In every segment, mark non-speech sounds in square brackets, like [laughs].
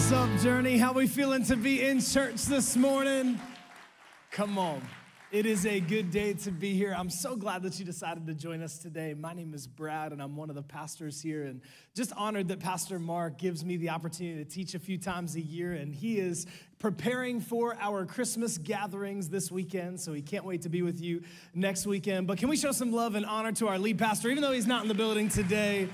What's up, Journey? How we feeling to be in church this morning? Come on. It is a good day to be here. I'm so glad that you decided to join us today. My name is Brad, and I'm one of the pastors here, and just honored that Pastor Mark gives me the opportunity to teach a few times a year, and he is preparing for our Christmas gatherings this weekend, so he can't wait to be with you next weekend. But can we show some love and honor to our lead pastor, even though he's not in the building today?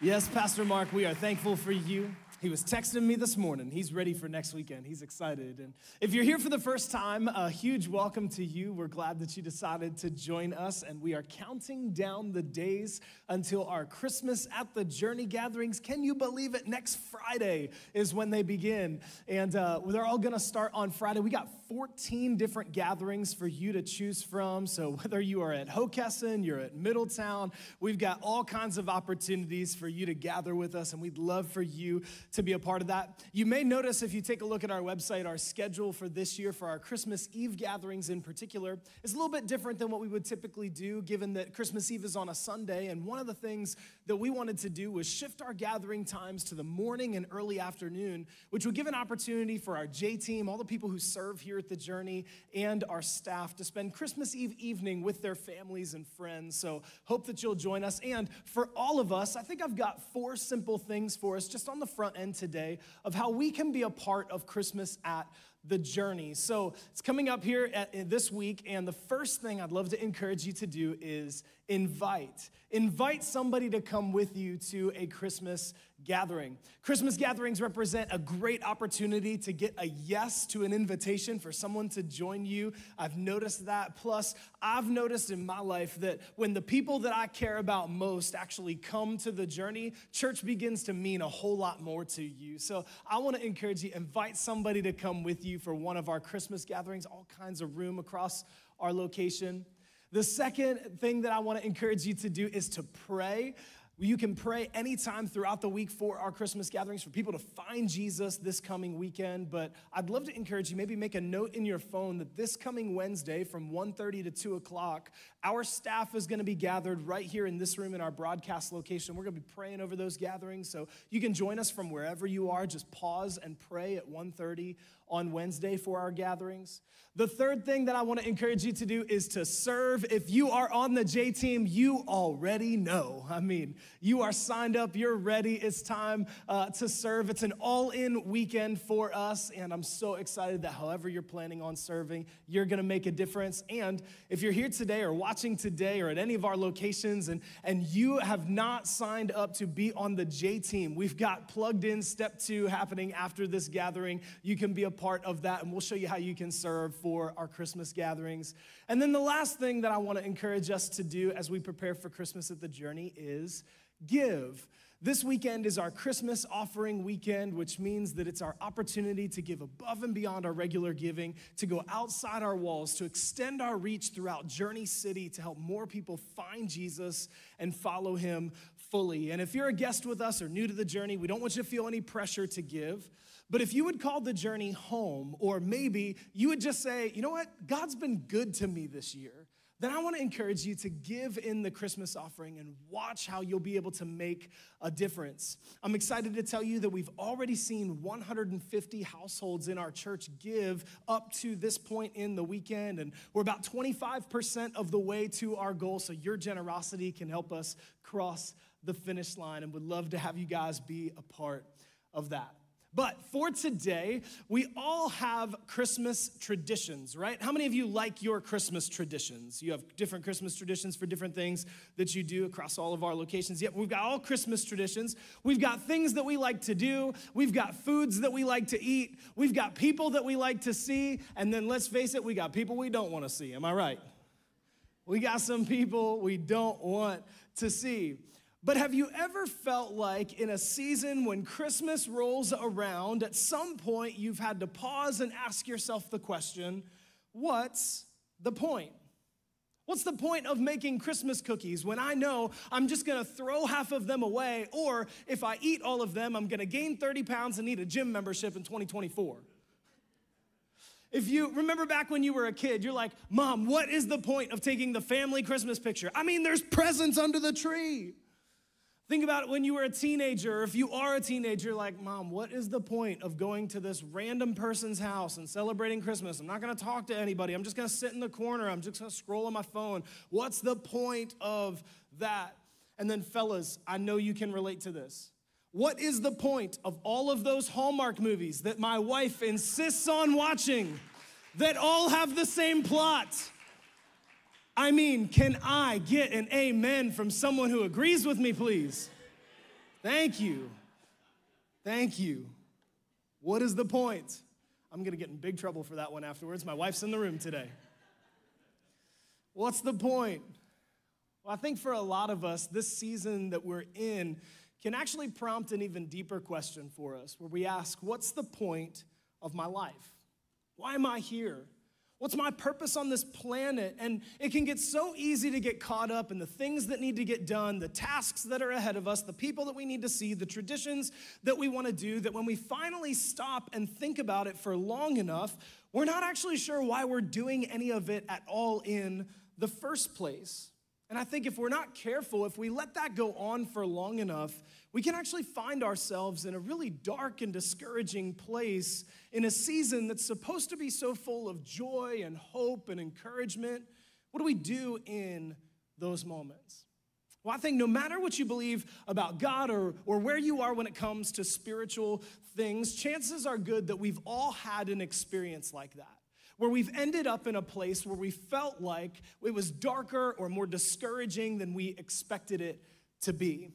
Yes, Pastor Mark, we are thankful for you. He was texting me this morning. He's ready for next weekend. He's excited. And if you're here for the first time, a huge welcome to you. We're glad that you decided to join us. And we are counting down the days until our Christmas at the Journey gatherings. Can you believe it? Next Friday is when they begin. And uh, they're all going to start on Friday. We got 14 different gatherings for you to choose from. So [laughs] whether you are at Hockessin, you're at Middletown, we've got all kinds of opportunities for you to gather with us. And we'd love for you to be a part of that. You may notice if you take a look at our website, our schedule for this year for our Christmas Eve gatherings in particular is a little bit different than what we would typically do, given that Christmas Eve is on a Sunday. And one of the things that we wanted to do was shift our gathering times to the morning and early afternoon, which would give an opportunity for our J team, all the people who serve here at the Journey, and our staff to spend Christmas Eve evening with their families and friends. So hope that you'll join us. And for all of us, I think I've got four simple things for us just on the front end today of how we can be a part of Christmas at the journey. So it's coming up here at, this week, and the first thing I'd love to encourage you to do is invite. Invite somebody to come with you to a Christmas gathering. Christmas gatherings represent a great opportunity to get a yes to an invitation for someone to join you. I've noticed that. Plus, I've noticed in my life that when the people that I care about most actually come to the journey, church begins to mean a whole lot more to you. So I want to encourage you, invite somebody to come with you for one of our Christmas gatherings, all kinds of room across our location. The second thing that I want to encourage you to do is to pray. You can pray anytime throughout the week for our Christmas gatherings for people to find Jesus this coming weekend. But I'd love to encourage you, maybe make a note in your phone that this coming Wednesday from 1:30 to 2 o'clock, our staff is going to be gathered right here in this room in our broadcast location. We're going to be praying over those gatherings. So you can join us from wherever you are. Just pause and pray at 1:30 on Wednesday for our gatherings. The third thing that I want to encourage you to do is to serve. If you are on the J team, you already know. I mean, you are signed up, you're ready. It's time uh, to serve. It's an all in weekend for us, and I'm so excited that however you're planning on serving, you're going to make a difference. And if you're here today or watching today or at any of our locations and, and you have not signed up to be on the J team, we've got plugged in step two happening after this gathering. You can be a part of that, and we'll show you how you can serve for our Christmas gatherings. And then the last thing that I want to encourage us to do as we prepare for Christmas at the journey is give. This weekend is our Christmas offering weekend, which means that it's our opportunity to give above and beyond our regular giving, to go outside our walls, to extend our reach throughout Journey City to help more people find Jesus and follow him fully. And if you're a guest with us or new to the journey, we don't want you to feel any pressure to give. But if you would call the journey home, or maybe you would just say, you know what, God's been good to me this year, then I want to encourage you to give in the Christmas offering and watch how you'll be able to make a difference. I'm excited to tell you that we've already seen 150 households in our church give up to this point in the weekend, and we're about 25% of the way to our goal. So your generosity can help us cross the finish line, and we'd love to have you guys be a part of that. But for today, we all have Christmas traditions, right? How many of you like your Christmas traditions? You have different Christmas traditions for different things that you do across all of our locations. Yep, we've got all Christmas traditions. We've got things that we like to do. We've got foods that we like to eat. We've got people that we like to see. And then let's face it, we got people we don't want to see. Am I right? We got some people we don't want to see. But have you ever felt like in a season when Christmas rolls around, at some point you've had to pause and ask yourself the question what's the point? What's the point of making Christmas cookies when I know I'm just gonna throw half of them away, or if I eat all of them, I'm gonna gain 30 pounds and need a gym membership in 2024? If you remember back when you were a kid, you're like, Mom, what is the point of taking the family Christmas picture? I mean, there's presents under the tree. Think about it when you were a teenager, or if you are a teenager, like, Mom, what is the point of going to this random person's house and celebrating Christmas? I'm not gonna talk to anybody. I'm just gonna sit in the corner. I'm just gonna scroll on my phone. What's the point of that? And then, fellas, I know you can relate to this. What is the point of all of those Hallmark movies that my wife insists on watching that all have the same plot? I mean, can I get an amen from someone who agrees with me, please? Thank you. Thank you. What is the point? I'm gonna get in big trouble for that one afterwards. My wife's in the room today. What's the point? Well, I think for a lot of us, this season that we're in can actually prompt an even deeper question for us, where we ask, What's the point of my life? Why am I here? What's my purpose on this planet? And it can get so easy to get caught up in the things that need to get done, the tasks that are ahead of us, the people that we need to see, the traditions that we want to do, that when we finally stop and think about it for long enough, we're not actually sure why we're doing any of it at all in the first place. And I think if we're not careful, if we let that go on for long enough, we can actually find ourselves in a really dark and discouraging place in a season that's supposed to be so full of joy and hope and encouragement. What do we do in those moments? Well, I think no matter what you believe about God or, or where you are when it comes to spiritual things, chances are good that we've all had an experience like that where we've ended up in a place where we felt like it was darker or more discouraging than we expected it to be.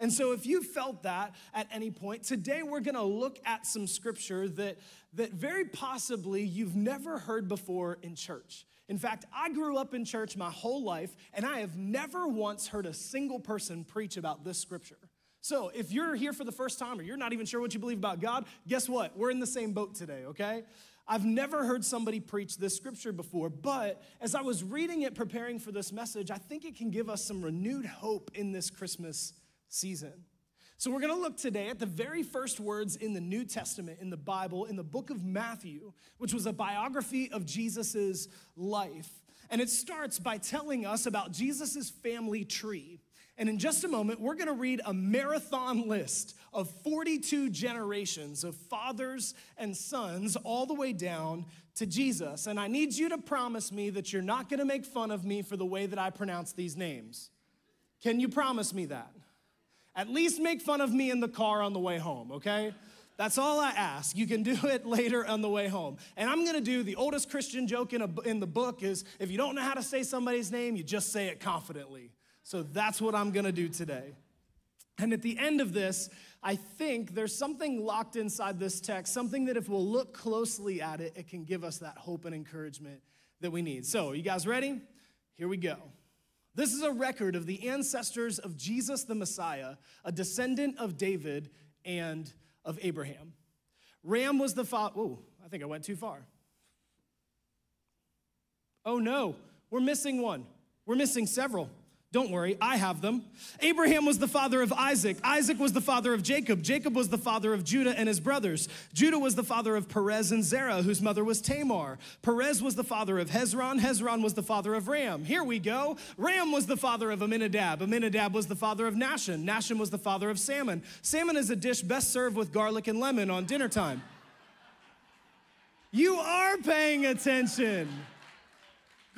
And so, if you felt that at any point, today we're gonna look at some scripture that, that very possibly you've never heard before in church. In fact, I grew up in church my whole life, and I have never once heard a single person preach about this scripture. So, if you're here for the first time or you're not even sure what you believe about God, guess what? We're in the same boat today, okay? I've never heard somebody preach this scripture before, but as I was reading it, preparing for this message, I think it can give us some renewed hope in this Christmas season. So, we're gonna look today at the very first words in the New Testament, in the Bible, in the book of Matthew, which was a biography of Jesus' life. And it starts by telling us about Jesus' family tree. And in just a moment, we're gonna read a marathon list of 42 generations of fathers and sons, all the way down to Jesus. And I need you to promise me that you're not gonna make fun of me for the way that I pronounce these names. Can you promise me that? At least make fun of me in the car on the way home, okay? That's all I ask. You can do [laughs] it later on the way home. And I'm gonna do the oldest Christian joke in, a, in the book is if you don't know how to say somebody's name, you just say it confidently. So that's what I'm gonna do today. And at the end of this, I think there's something locked inside this text, something that if we'll look closely at it, it can give us that hope and encouragement that we need. So, you guys ready? Here we go. This is a record of the ancestors of Jesus the Messiah, a descendant of David and of Abraham. Ram was the father. Oh, I think I went too far. Oh no, we're missing one. We're missing several. Don't worry, I have them. Abraham was the father of Isaac. Isaac was the father of Jacob. Jacob was the father of Judah and his brothers. Judah was the father of Perez and Zerah, whose mother was Tamar. Perez was the father of Hezron. Hezron was the father of Ram. Here we go. Ram was the father of Amminadab. Amminadab was the father of Nahshon. Nahshon was the father of Salmon. Salmon is a dish best served with garlic and lemon on dinner time. You are paying attention.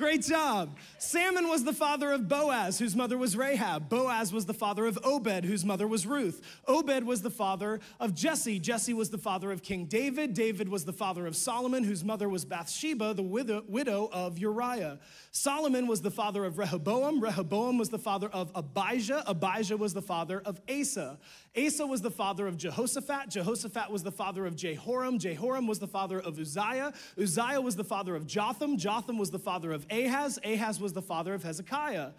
Great job. Salmon was the father of Boaz, whose mother was Rahab. Boaz was the father of Obed, whose mother was Ruth. Obed was the father of Jesse. Jesse was the father of King David. David was the father of Solomon, whose mother was Bathsheba, the widow of Uriah. Solomon was the father of Rehoboam. Rehoboam was the father of Abijah. Abijah was the father of Asa. Asa was the father of Jehoshaphat. Jehoshaphat was the father of Jehoram. Jehoram was the father of Uzziah. Uzziah was the father of Jotham. Jotham was the father of Ahaz. Ahaz was the father of Hezekiah.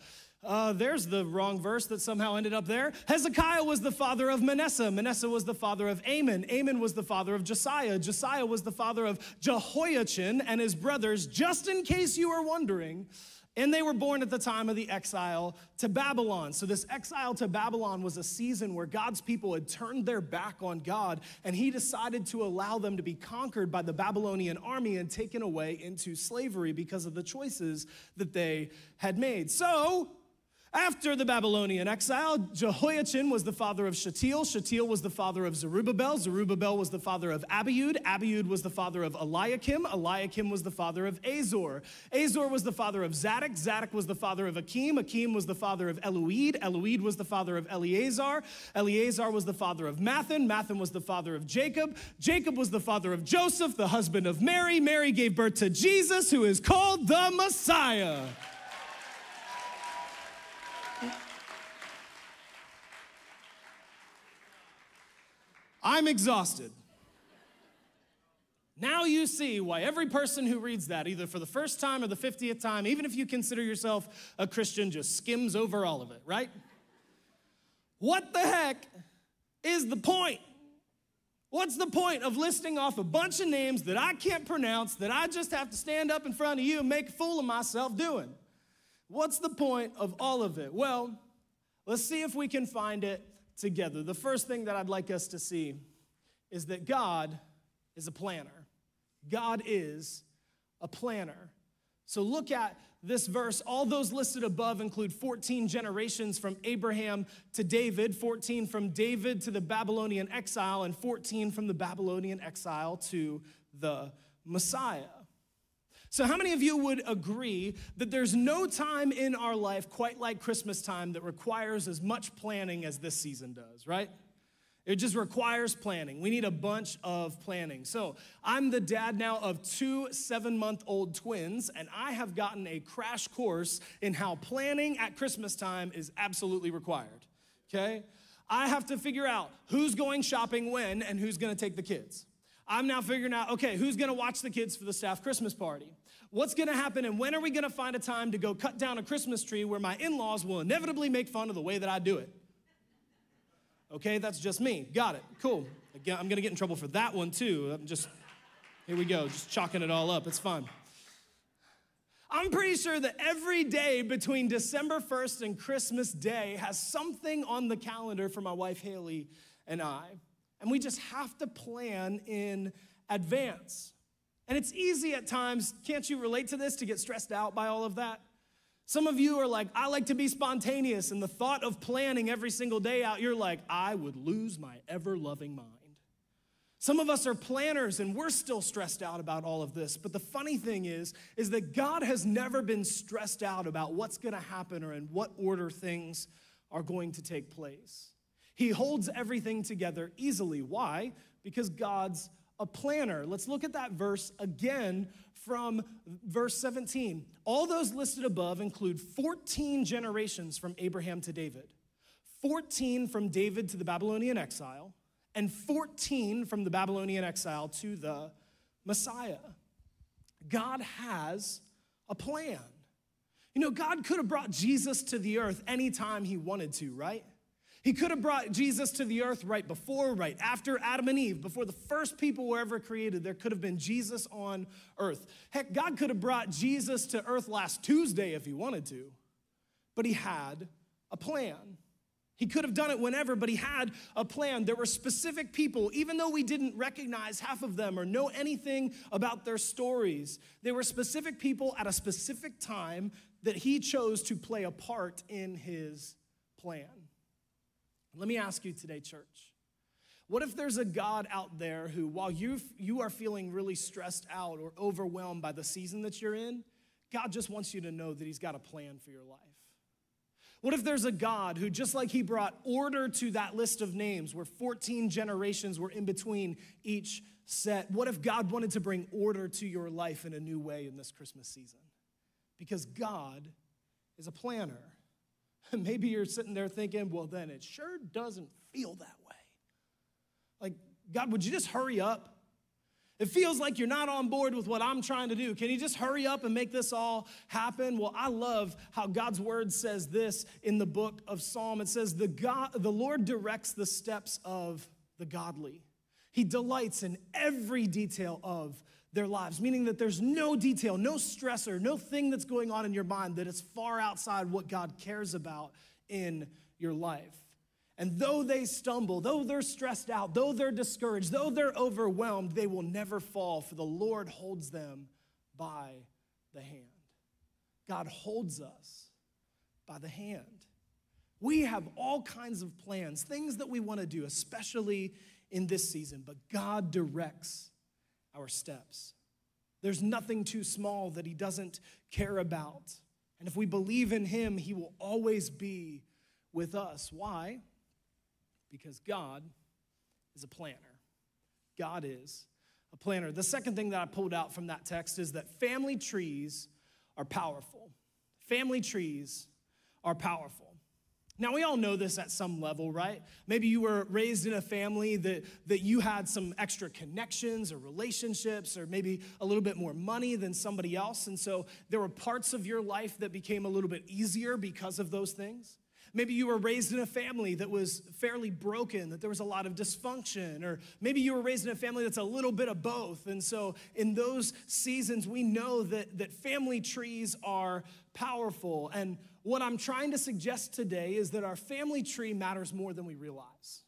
Uh, there's the wrong verse that somehow ended up there. Hezekiah was the father of Manasseh. Manasseh was the father of Amon. Amon was the father of Josiah. Josiah was the father of Jehoiachin and his brothers, just in case you are wondering. And they were born at the time of the exile to Babylon. So, this exile to Babylon was a season where God's people had turned their back on God, and He decided to allow them to be conquered by the Babylonian army and taken away into slavery because of the choices that they had made. So, After the Babylonian exile, Jehoiachin was the father of Shealtiel. Shealtiel was the father of Zerubbabel. Zerubbabel was the father of Abiud. Abiud was the father of Eliakim. Eliakim was the father of Azor. Azor was the father of Zadok. Zadok was the father of Akim. Akim was the father of Eliud. Eliud was the father of Eleazar. Eleazar was the father of Matthan. Matthan was the father of Jacob. Jacob was the father of Joseph, the husband of Mary. Mary gave birth to Jesus, who is called the Messiah. I'm exhausted. Now you see why every person who reads that, either for the first time or the 50th time, even if you consider yourself a Christian, just skims over all of it, right? What the heck is the point? What's the point of listing off a bunch of names that I can't pronounce that I just have to stand up in front of you and make a fool of myself doing? What's the point of all of it? Well, let's see if we can find it together. The first thing that I'd like us to see is that God is a planner. God is a planner. So look at this verse. All those listed above include 14 generations from Abraham to David, 14 from David to the Babylonian exile, and 14 from the Babylonian exile to the Messiah. So, how many of you would agree that there's no time in our life quite like Christmas time that requires as much planning as this season does, right? It just requires planning. We need a bunch of planning. So, I'm the dad now of two seven month old twins, and I have gotten a crash course in how planning at Christmas time is absolutely required. Okay? I have to figure out who's going shopping when and who's gonna take the kids. I'm now figuring out, okay, who's gonna watch the kids for the staff Christmas party? What's gonna happen and when are we gonna find a time to go cut down a Christmas tree where my in laws will inevitably make fun of the way that I do it? Okay, that's just me. Got it. Cool. Again, I'm gonna get in trouble for that one too. I'm just, here we go, just chalking it all up. It's fun. I'm pretty sure that every day between December 1st and Christmas Day has something on the calendar for my wife Haley and I. And we just have to plan in advance. And it's easy at times, can't you relate to this, to get stressed out by all of that? Some of you are like, I like to be spontaneous, and the thought of planning every single day out, you're like, I would lose my ever loving mind. Some of us are planners and we're still stressed out about all of this. But the funny thing is, is that God has never been stressed out about what's gonna happen or in what order things are going to take place. He holds everything together easily. Why? Because God's a planner. Let's look at that verse again from verse 17. All those listed above include 14 generations from Abraham to David, 14 from David to the Babylonian exile, and 14 from the Babylonian exile to the Messiah. God has a plan. You know, God could have brought Jesus to the earth anytime he wanted to, right? He could have brought Jesus to the earth right before, right after Adam and Eve, before the first people were ever created. There could have been Jesus on earth. Heck, God could have brought Jesus to earth last Tuesday if he wanted to, but he had a plan. He could have done it whenever, but he had a plan. There were specific people, even though we didn't recognize half of them or know anything about their stories, there were specific people at a specific time that he chose to play a part in his plan. Let me ask you today, church. What if there's a God out there who, while you, you are feeling really stressed out or overwhelmed by the season that you're in, God just wants you to know that He's got a plan for your life? What if there's a God who, just like He brought order to that list of names where 14 generations were in between each set, what if God wanted to bring order to your life in a new way in this Christmas season? Because God is a planner. [laughs] maybe you're sitting there thinking, well, then it sure doesn't feel that way. Like, God, would you just hurry up? It feels like you're not on board with what I'm trying to do. Can you just hurry up and make this all happen? Well, I love how God's word says this in the book of Psalm. It says, The, God, the Lord directs the steps of the godly. He delights in every detail of their lives, meaning that there's no detail, no stressor, no thing that's going on in your mind that is far outside what God cares about in your life. And though they stumble, though they're stressed out, though they're discouraged, though they're overwhelmed, they will never fall, for the Lord holds them by the hand. God holds us by the hand. We have all kinds of plans, things that we want to do, especially in this season, but God directs our steps. There's nothing too small that He doesn't care about. And if we believe in Him, He will always be with us. Why? Because God is a planner. God is a planner. The second thing that I pulled out from that text is that family trees are powerful. Family trees are powerful. Now, we all know this at some level, right? Maybe you were raised in a family that, that you had some extra connections or relationships, or maybe a little bit more money than somebody else. And so there were parts of your life that became a little bit easier because of those things. Maybe you were raised in a family that was fairly broken, that there was a lot of dysfunction, or maybe you were raised in a family that's a little bit of both. And so, in those seasons, we know that, that family trees are powerful. And what I'm trying to suggest today is that our family tree matters more than we realize.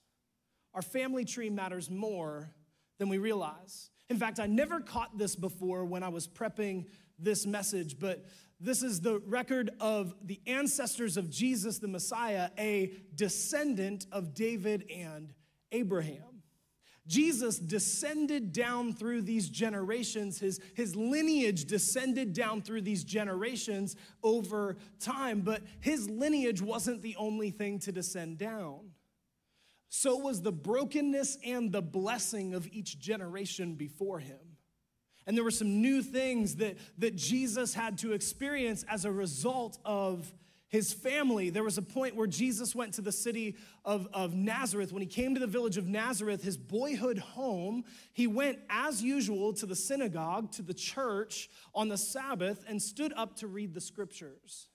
Our family tree matters more than we realize. In fact, I never caught this before when I was prepping this message, but this is the record of the ancestors of Jesus the Messiah, a descendant of David and Abraham. Jesus descended down through these generations. His, his lineage descended down through these generations over time, but his lineage wasn't the only thing to descend down. So was the brokenness and the blessing of each generation before him. And there were some new things that, that Jesus had to experience as a result of his family. There was a point where Jesus went to the city of, of Nazareth. When he came to the village of Nazareth, his boyhood home, he went as usual to the synagogue, to the church on the Sabbath, and stood up to read the scriptures.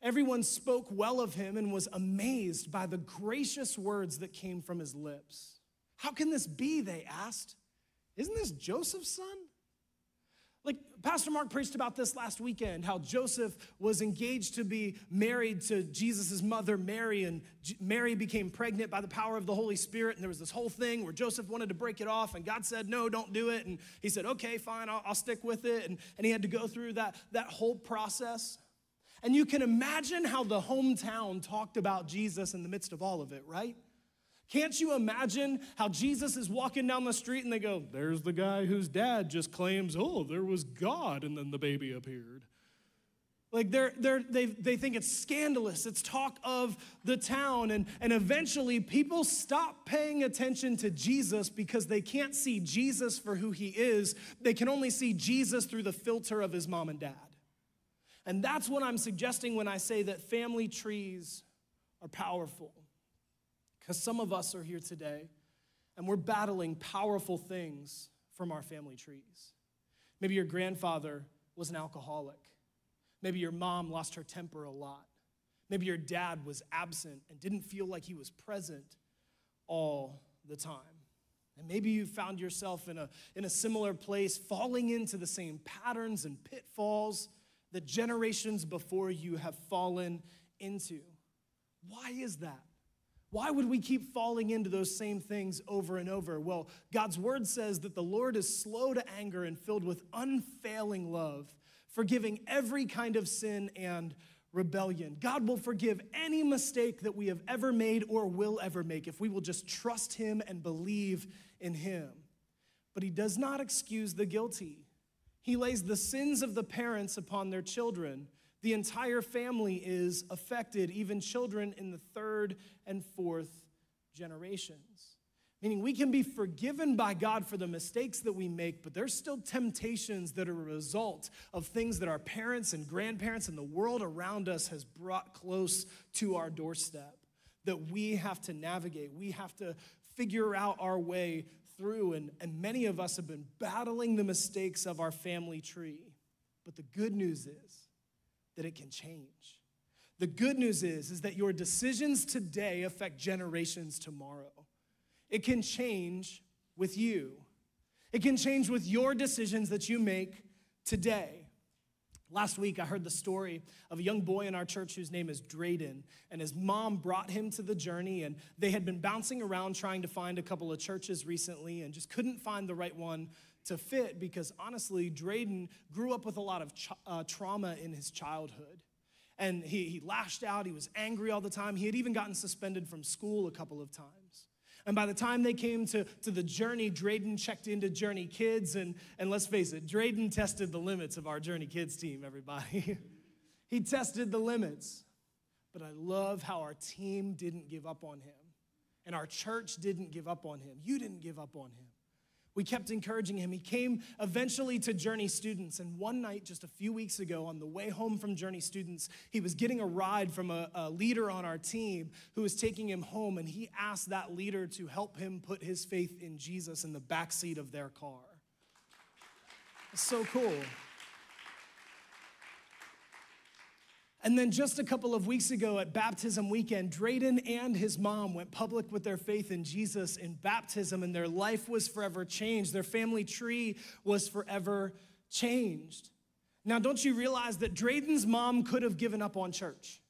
Everyone spoke well of him and was amazed by the gracious words that came from his lips. How can this be? They asked. Isn't this Joseph's son? Pastor Mark preached about this last weekend, how Joseph was engaged to be married to Jesus' mother, Mary, and Mary became pregnant by the power of the Holy Spirit. And there was this whole thing where Joseph wanted to break it off, and God said, No, don't do it. And he said, Okay, fine, I'll, I'll stick with it. And, and he had to go through that, that whole process. And you can imagine how the hometown talked about Jesus in the midst of all of it, right? Can't you imagine how Jesus is walking down the street and they go, There's the guy whose dad just claims, Oh, there was God, and then the baby appeared. Like they're, they're, they, they think it's scandalous. It's talk of the town. And, and eventually, people stop paying attention to Jesus because they can't see Jesus for who he is. They can only see Jesus through the filter of his mom and dad. And that's what I'm suggesting when I say that family trees are powerful. Because some of us are here today and we're battling powerful things from our family trees. Maybe your grandfather was an alcoholic. Maybe your mom lost her temper a lot. Maybe your dad was absent and didn't feel like he was present all the time. And maybe you found yourself in a, in a similar place, falling into the same patterns and pitfalls that generations before you have fallen into. Why is that? Why would we keep falling into those same things over and over? Well, God's word says that the Lord is slow to anger and filled with unfailing love, forgiving every kind of sin and rebellion. God will forgive any mistake that we have ever made or will ever make if we will just trust Him and believe in Him. But He does not excuse the guilty. He lays the sins of the parents upon their children the entire family is affected, even children in the third and fourth generations. Meaning, we can be forgiven by God for the mistakes that we make, but there's still temptations that are a result of things that our parents and grandparents and the world around us has brought close to our doorstep that we have to navigate. We have to figure out our way through. And, and many of us have been battling the mistakes of our family tree. But the good news is, that it can change. The good news is, is that your decisions today affect generations tomorrow. It can change with you. It can change with your decisions that you make today. Last week, I heard the story of a young boy in our church whose name is Drayden, and his mom brought him to the journey. And they had been bouncing around trying to find a couple of churches recently and just couldn't find the right one to fit because honestly, Drayden grew up with a lot of uh, trauma in his childhood. and he, he lashed out. He was angry all the time. He had even gotten suspended from school a couple of times. And by the time they came to, to the Journey, Drayden checked into Journey Kids. And, and let's face it, Drayden tested the limits of our Journey Kids team, everybody. [laughs] he tested the limits. But I love how our team didn't give up on him. And our church didn't give up on him. You didn't give up on him. We kept encouraging him. He came eventually to Journey Students. And one night, just a few weeks ago, on the way home from Journey Students, he was getting a ride from a, a, leader on our team who was taking him home. And he asked that leader to help him put his faith in Jesus in the back seat of their car. So cool. And then just a couple of weeks ago at baptism weekend, Drayden and his mom went public with their faith in Jesus in baptism, and their life was forever changed. Their family tree was forever changed. Now, don't you realize that Drayden's mom could have given up on church?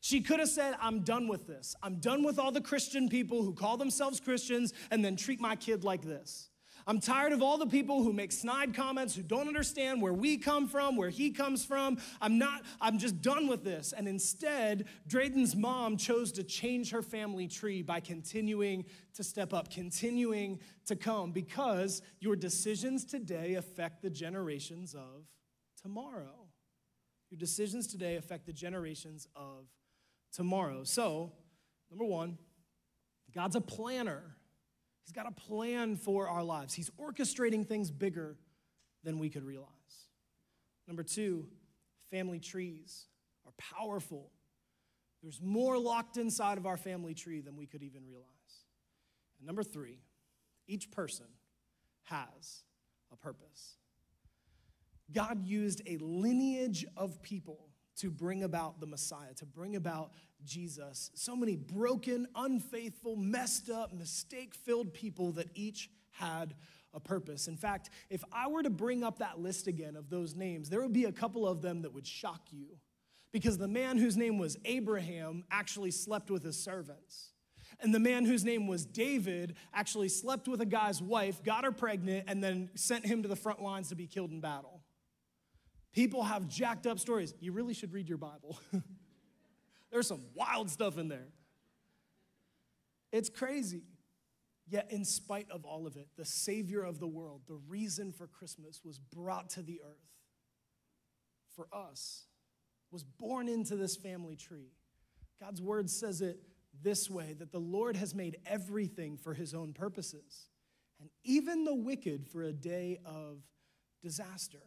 She could have said, I'm done with this. I'm done with all the Christian people who call themselves Christians and then treat my kid like this. I'm tired of all the people who make snide comments, who don't understand where we come from, where he comes from. I'm not, I'm just done with this. And instead, Drayden's mom chose to change her family tree by continuing to step up, continuing to come, because your decisions today affect the generations of tomorrow. Your decisions today affect the generations of tomorrow. So, number one, God's a planner. He's got a plan for our lives. He's orchestrating things bigger than we could realize. Number two, family trees are powerful. There's more locked inside of our family tree than we could even realize. And number three, each person has a purpose. God used a lineage of people to bring about the Messiah, to bring about Jesus. So many broken, unfaithful, messed up, mistake filled people that each had a purpose. In fact, if I were to bring up that list again of those names, there would be a couple of them that would shock you. Because the man whose name was Abraham actually slept with his servants. And the man whose name was David actually slept with a guy's wife, got her pregnant, and then sent him to the front lines to be killed in battle. People have jacked up stories. You really should read your Bible. [laughs] There's some wild stuff in there. It's crazy. Yet, in spite of all of it, the Savior of the world, the reason for Christmas, was brought to the earth for us, was born into this family tree. God's word says it this way that the Lord has made everything for his own purposes, and even the wicked for a day of disaster.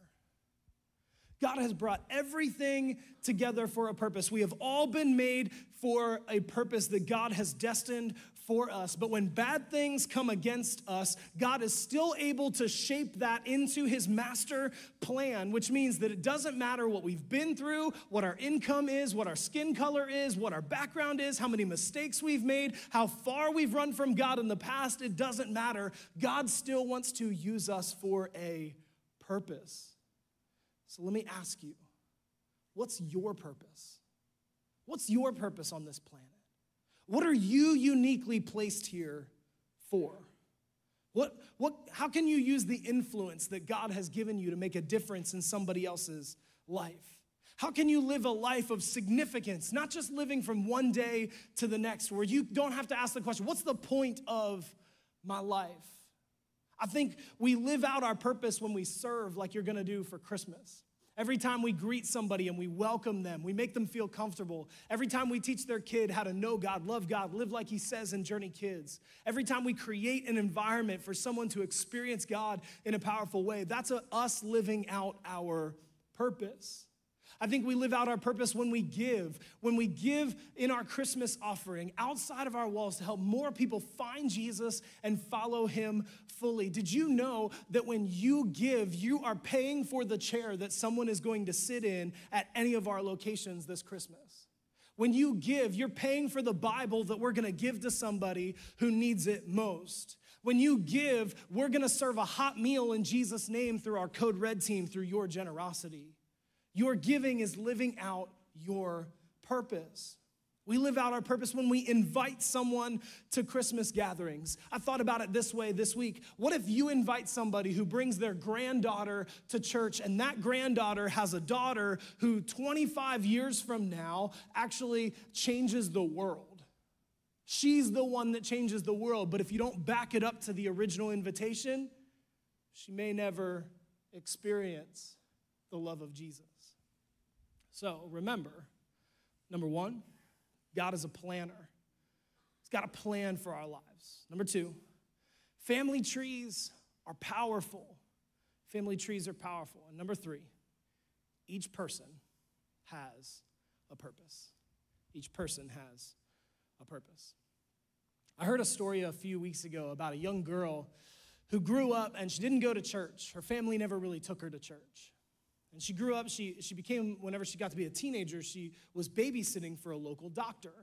God has brought everything together for a purpose. We have all been made for a purpose that God has destined for us. But when bad things come against us, God is still able to shape that into his master plan, which means that it doesn't matter what we've been through, what our income is, what our skin color is, what our background is, how many mistakes we've made, how far we've run from God in the past, it doesn't matter. God still wants to use us for a purpose. So let me ask you what's your purpose? What's your purpose on this planet? What are you uniquely placed here for? What, what, how can you use the influence that God has given you to make a difference in somebody else's life? How can you live a life of significance, not just living from one day to the next, where you don't have to ask the question, what's the point of my life? I think we live out our purpose when we serve like you're gonna do for Christmas. Every time we greet somebody and we welcome them, we make them feel comfortable. Every time we teach their kid how to know God, love God, live like He says in Journey Kids. Every time we create an environment for someone to experience God in a powerful way, that's a, us living out our purpose. I think we live out our purpose when we give, when we give in our Christmas offering outside of our walls to help more people find Jesus and follow him fully. Did you know that when you give, you are paying for the chair that someone is going to sit in at any of our locations this Christmas? When you give, you're paying for the Bible that we're gonna give to somebody who needs it most. When you give, we're gonna serve a hot meal in Jesus' name through our Code Red team, through your generosity. Your giving is living out your purpose. We live out our purpose when we invite someone to Christmas gatherings. I thought about it this way this week. What if you invite somebody who brings their granddaughter to church, and that granddaughter has a daughter who 25 years from now actually changes the world? She's the one that changes the world, but if you don't back it up to the original invitation, she may never experience the love of Jesus. So remember, number one, God is a planner. He's got a plan for our lives. Number two, family trees are powerful. Family trees are powerful. And number three, each person has a purpose. Each person has a purpose. I heard a story a few weeks ago about a young girl who grew up and she didn't go to church. Her family never really took her to church. And she grew up, she, she became, whenever she got to be a teenager, she was babysitting for a local doctor.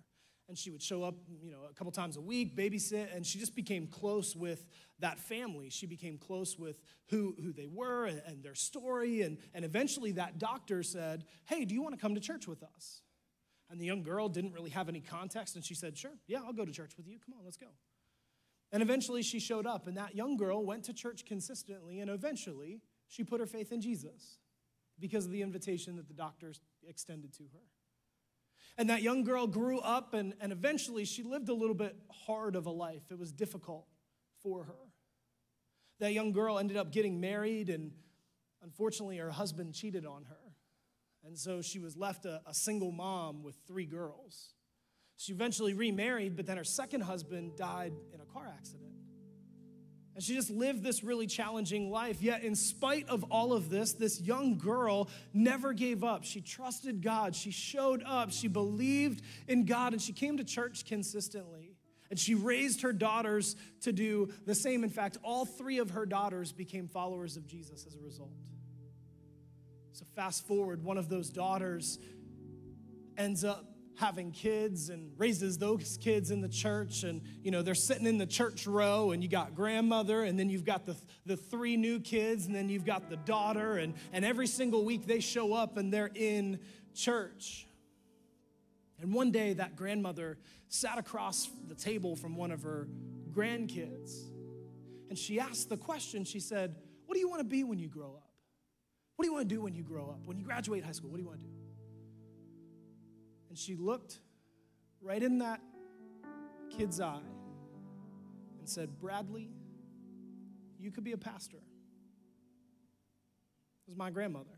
And she would show up, you know, a couple times a week, babysit, and she just became close with that family. She became close with who, who they were and, and their story. And, and eventually that doctor said, Hey, do you want to come to church with us? And the young girl didn't really have any context, and she said, Sure, yeah, I'll go to church with you. Come on, let's go. And eventually she showed up, and that young girl went to church consistently, and eventually she put her faith in Jesus because of the invitation that the doctors extended to her. And that young girl grew up, and, and eventually she lived a little bit hard of a life. It was difficult for her. That young girl ended up getting married, and unfortunately, her husband cheated on her. And so she was left a, a single mom with three girls. She eventually remarried, but then her second husband died in a car accident. And she just lived this really challenging life. Yet, in spite of all of this, this young girl never gave up. She trusted God. She showed up. She believed in God. And she came to church consistently. And she raised her daughters to do the same. In fact, all three of her daughters became followers of Jesus as a result. So, fast forward, one of those daughters ends up having kids and raises those kids in the church. And you know they're sitting in the church row and you got grandmother and then you've got the, the three new kids and then you've got the daughter. And, and every single week they show up and they're in church. And one day that grandmother sat across the table from one of her grandkids. And she asked the question. She said what do you want to be when you grow up? What do you want to do when you grow up? When you graduate high school what do you want to do and she looked right in that kid's eye and said, Bradley, you could be a pastor. It was my grandmother.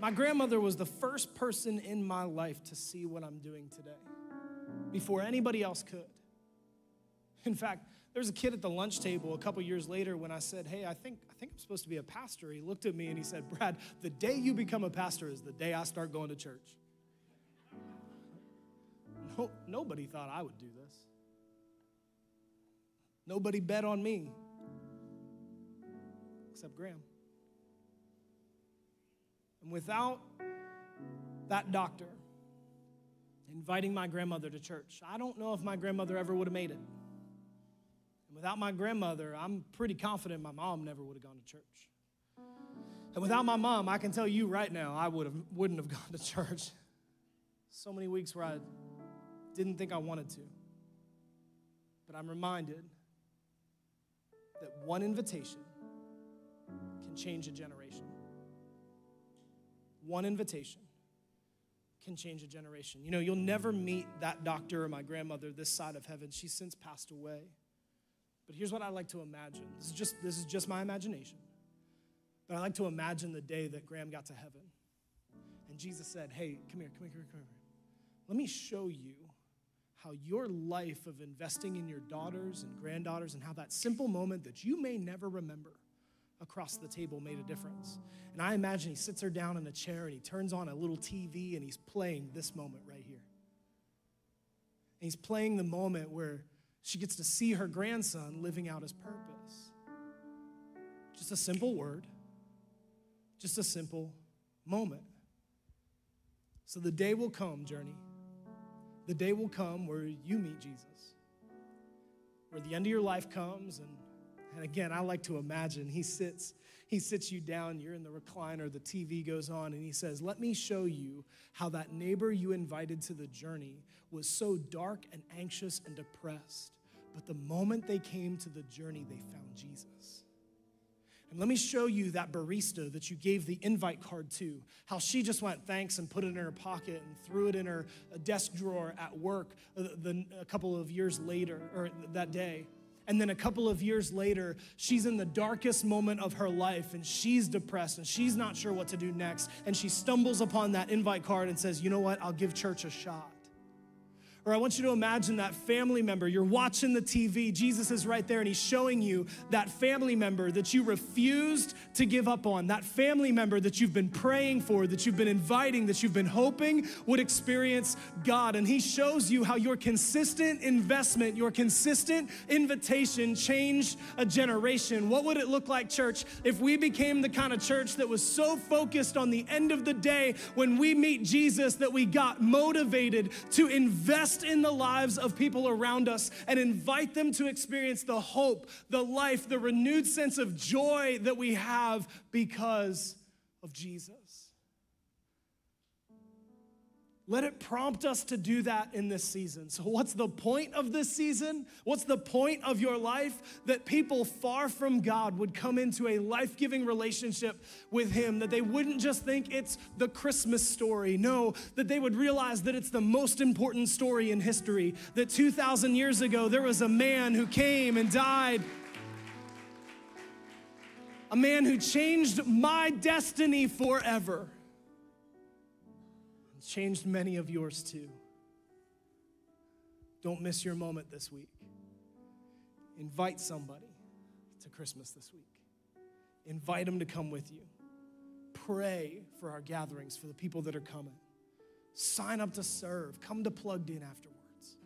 My grandmother was the first person in my life to see what I'm doing today before anybody else could. In fact, there was a kid at the lunch table a couple years later when I said, Hey, I think, I think I'm supposed to be a pastor. He looked at me and he said, Brad, the day you become a pastor is the day I start going to church. No, nobody thought I would do this. Nobody bet on me except Gram. And without that doctor inviting my grandmother to church, I don't know if my grandmother ever would have made it. Without my grandmother, I'm pretty confident my mom never would have gone to church. And without my mom, I can tell you right now, I would have, wouldn't have [laughs] gone to church. So many weeks where I didn't think I wanted to. But I'm reminded that one invitation can change a generation. One invitation can change a generation. You know, you'll never meet that doctor or my grandmother this side of heaven. She's since passed away. But here's what I like to imagine. This is just this is just my imagination. But I like to imagine the day that Gram got to heaven. And Jesus said, Hey, come here, come here, come here, come here. Let me show you how your life of investing in your daughters and granddaughters and how that simple moment that you may never remember across the table made a difference. And I imagine he sits her down in a chair and he turns on a little TV and he's playing this moment right here. And he's playing the moment where she gets to see her grandson living out his purpose. Just a simple word, just a simple moment. So the day will come, journey. The day will come where you meet Jesus, where the end of your life comes and And again, I like to imagine he sits he sits you down, you're in the recliner, the TV goes on, and he says, Let me show you how that neighbor you invited to the journey was so dark and anxious and depressed. But the moment they came to the journey, they found Jesus. And let me show you that barista that you gave the invite card to, how she just went thanks and put it in her pocket and threw it in her desk drawer at work uh, a couple of years later, or that day. And then a couple of years later, she's in the darkest moment of her life and she's depressed and she's not sure what to do next. And she stumbles upon that invite card and says, You know what? I'll give church a shot. Or I want you to imagine that family member. You're watching the TV, Jesus is right there, and he's showing you that family member that you refused to give up on, that family member that you've been praying for, that you've been inviting, that you've been hoping would experience God. And he shows you how your consistent investment, your consistent invitation changed a generation. What would it look like, church, if we became the kind of church that was so focused on the end of the day when we meet Jesus that we got motivated to invest? Invest in the lives of people around us and invite them to experience the hope, the life, the renewed sense of joy that we have because of Jesus. Let it prompt us to do that in this season. So, what's the point of this season? What's the point of your life? That people far from God would come into a life giving relationship with Him, that they wouldn't just think it's the Christmas story. No, that they would realize that it's the most important story in history. That 2,000 years ago, there was a man who came and died. A man who changed my destiny forever changed many of yours too. Don't miss your moment this week. Invite somebody to Christmas this week. Invite them to come with you. Pray for our gatherings, for the people that are coming. Sign up to serve. Come to Plugged In afterwards.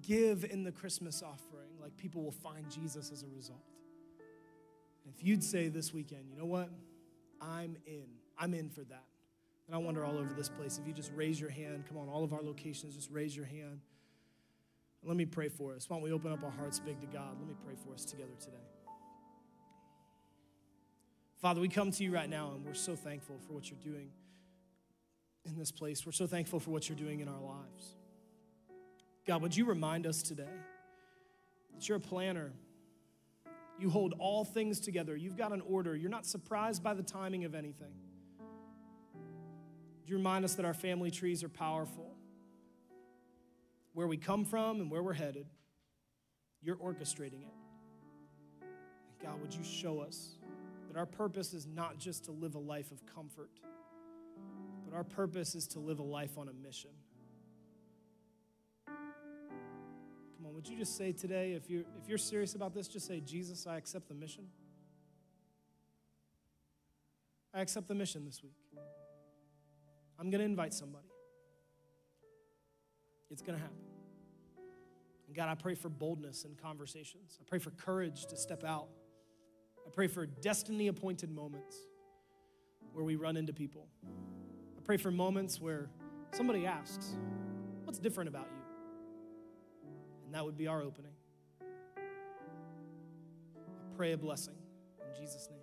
Give in the Christmas offering, like people will find Jesus as a result. if you'd say this weekend, you know what? I'm in. I'm in for that. And I wonder all over this place if you just raise your hand, come on, all of our locations, just raise your hand. And let me pray for us. Why don't we open up our hearts big to God? Let me pray for us together today. Father, we come to you right now and we're so thankful for what you're doing in this place. We're so thankful for what you're doing in our lives. God, would you remind us today that you're a planner? You hold all things together. You've got an order. You're not surprised by the timing of anything. You remind us that our family trees are powerful? Where we come from and where we're headed, you're orchestrating it. And God, would you show us that our purpose is not just to live a life of comfort, but our purpose is to live a life on a mission. Come on, would you just say today, if you're, if you're serious about this, just say, Jesus, I accept the mission. I accept the mission this week. I'm going to invite somebody. It's going to happen. And God, I pray for boldness in conversations. I pray for courage to step out. I pray for destiny appointed moments where we run into people. I pray for moments where somebody asks, What's different about you? And that would be our opening. I pray a blessing in Jesus' name.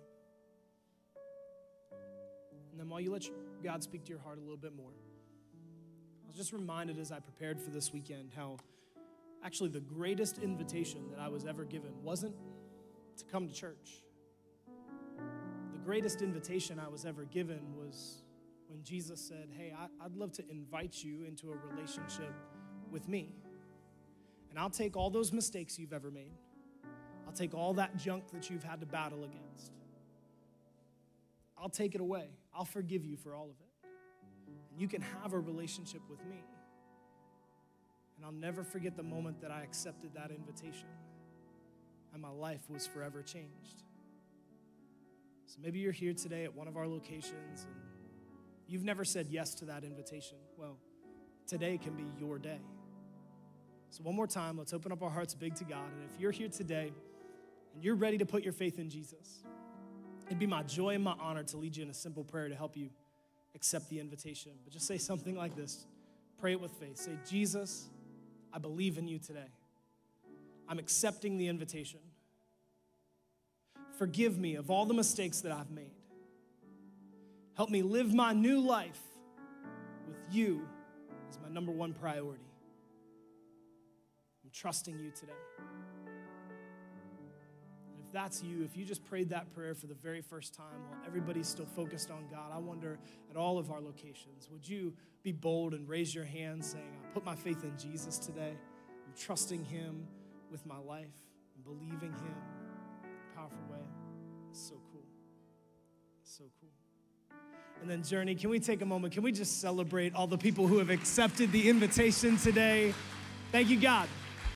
And then while you let God speak to your heart a little bit more, I was just reminded as I prepared for this weekend how actually the greatest invitation that I was ever given wasn't to come to church. The greatest invitation I was ever given was when Jesus said, Hey, I'd love to invite you into a relationship with me. And I'll take all those mistakes you've ever made, I'll take all that junk that you've had to battle against. I'll take it away. I'll forgive you for all of it. And you can have a relationship with me. And I'll never forget the moment that I accepted that invitation and my life was forever changed. So maybe you're here today at one of our locations and you've never said yes to that invitation. Well, today can be your day. So, one more time, let's open up our hearts big to God. And if you're here today and you're ready to put your faith in Jesus, It'd be my joy and my honor to lead you in a simple prayer to help you accept the invitation. But just say something like this pray it with faith. Say, Jesus, I believe in you today. I'm accepting the invitation. Forgive me of all the mistakes that I've made. Help me live my new life with you as my number one priority. I'm trusting you today. That's you, if you just prayed that prayer for the very first time while everybody's still focused on God, I wonder at all of our locations, would you be bold and raise your hand saying, I put my faith in Jesus today? I'm trusting Him with my life and believing Him in a powerful way. It's so cool. It's so cool. And then, Journey, can we take a moment? Can we just celebrate all the people who have accepted the invitation today? Thank you, God.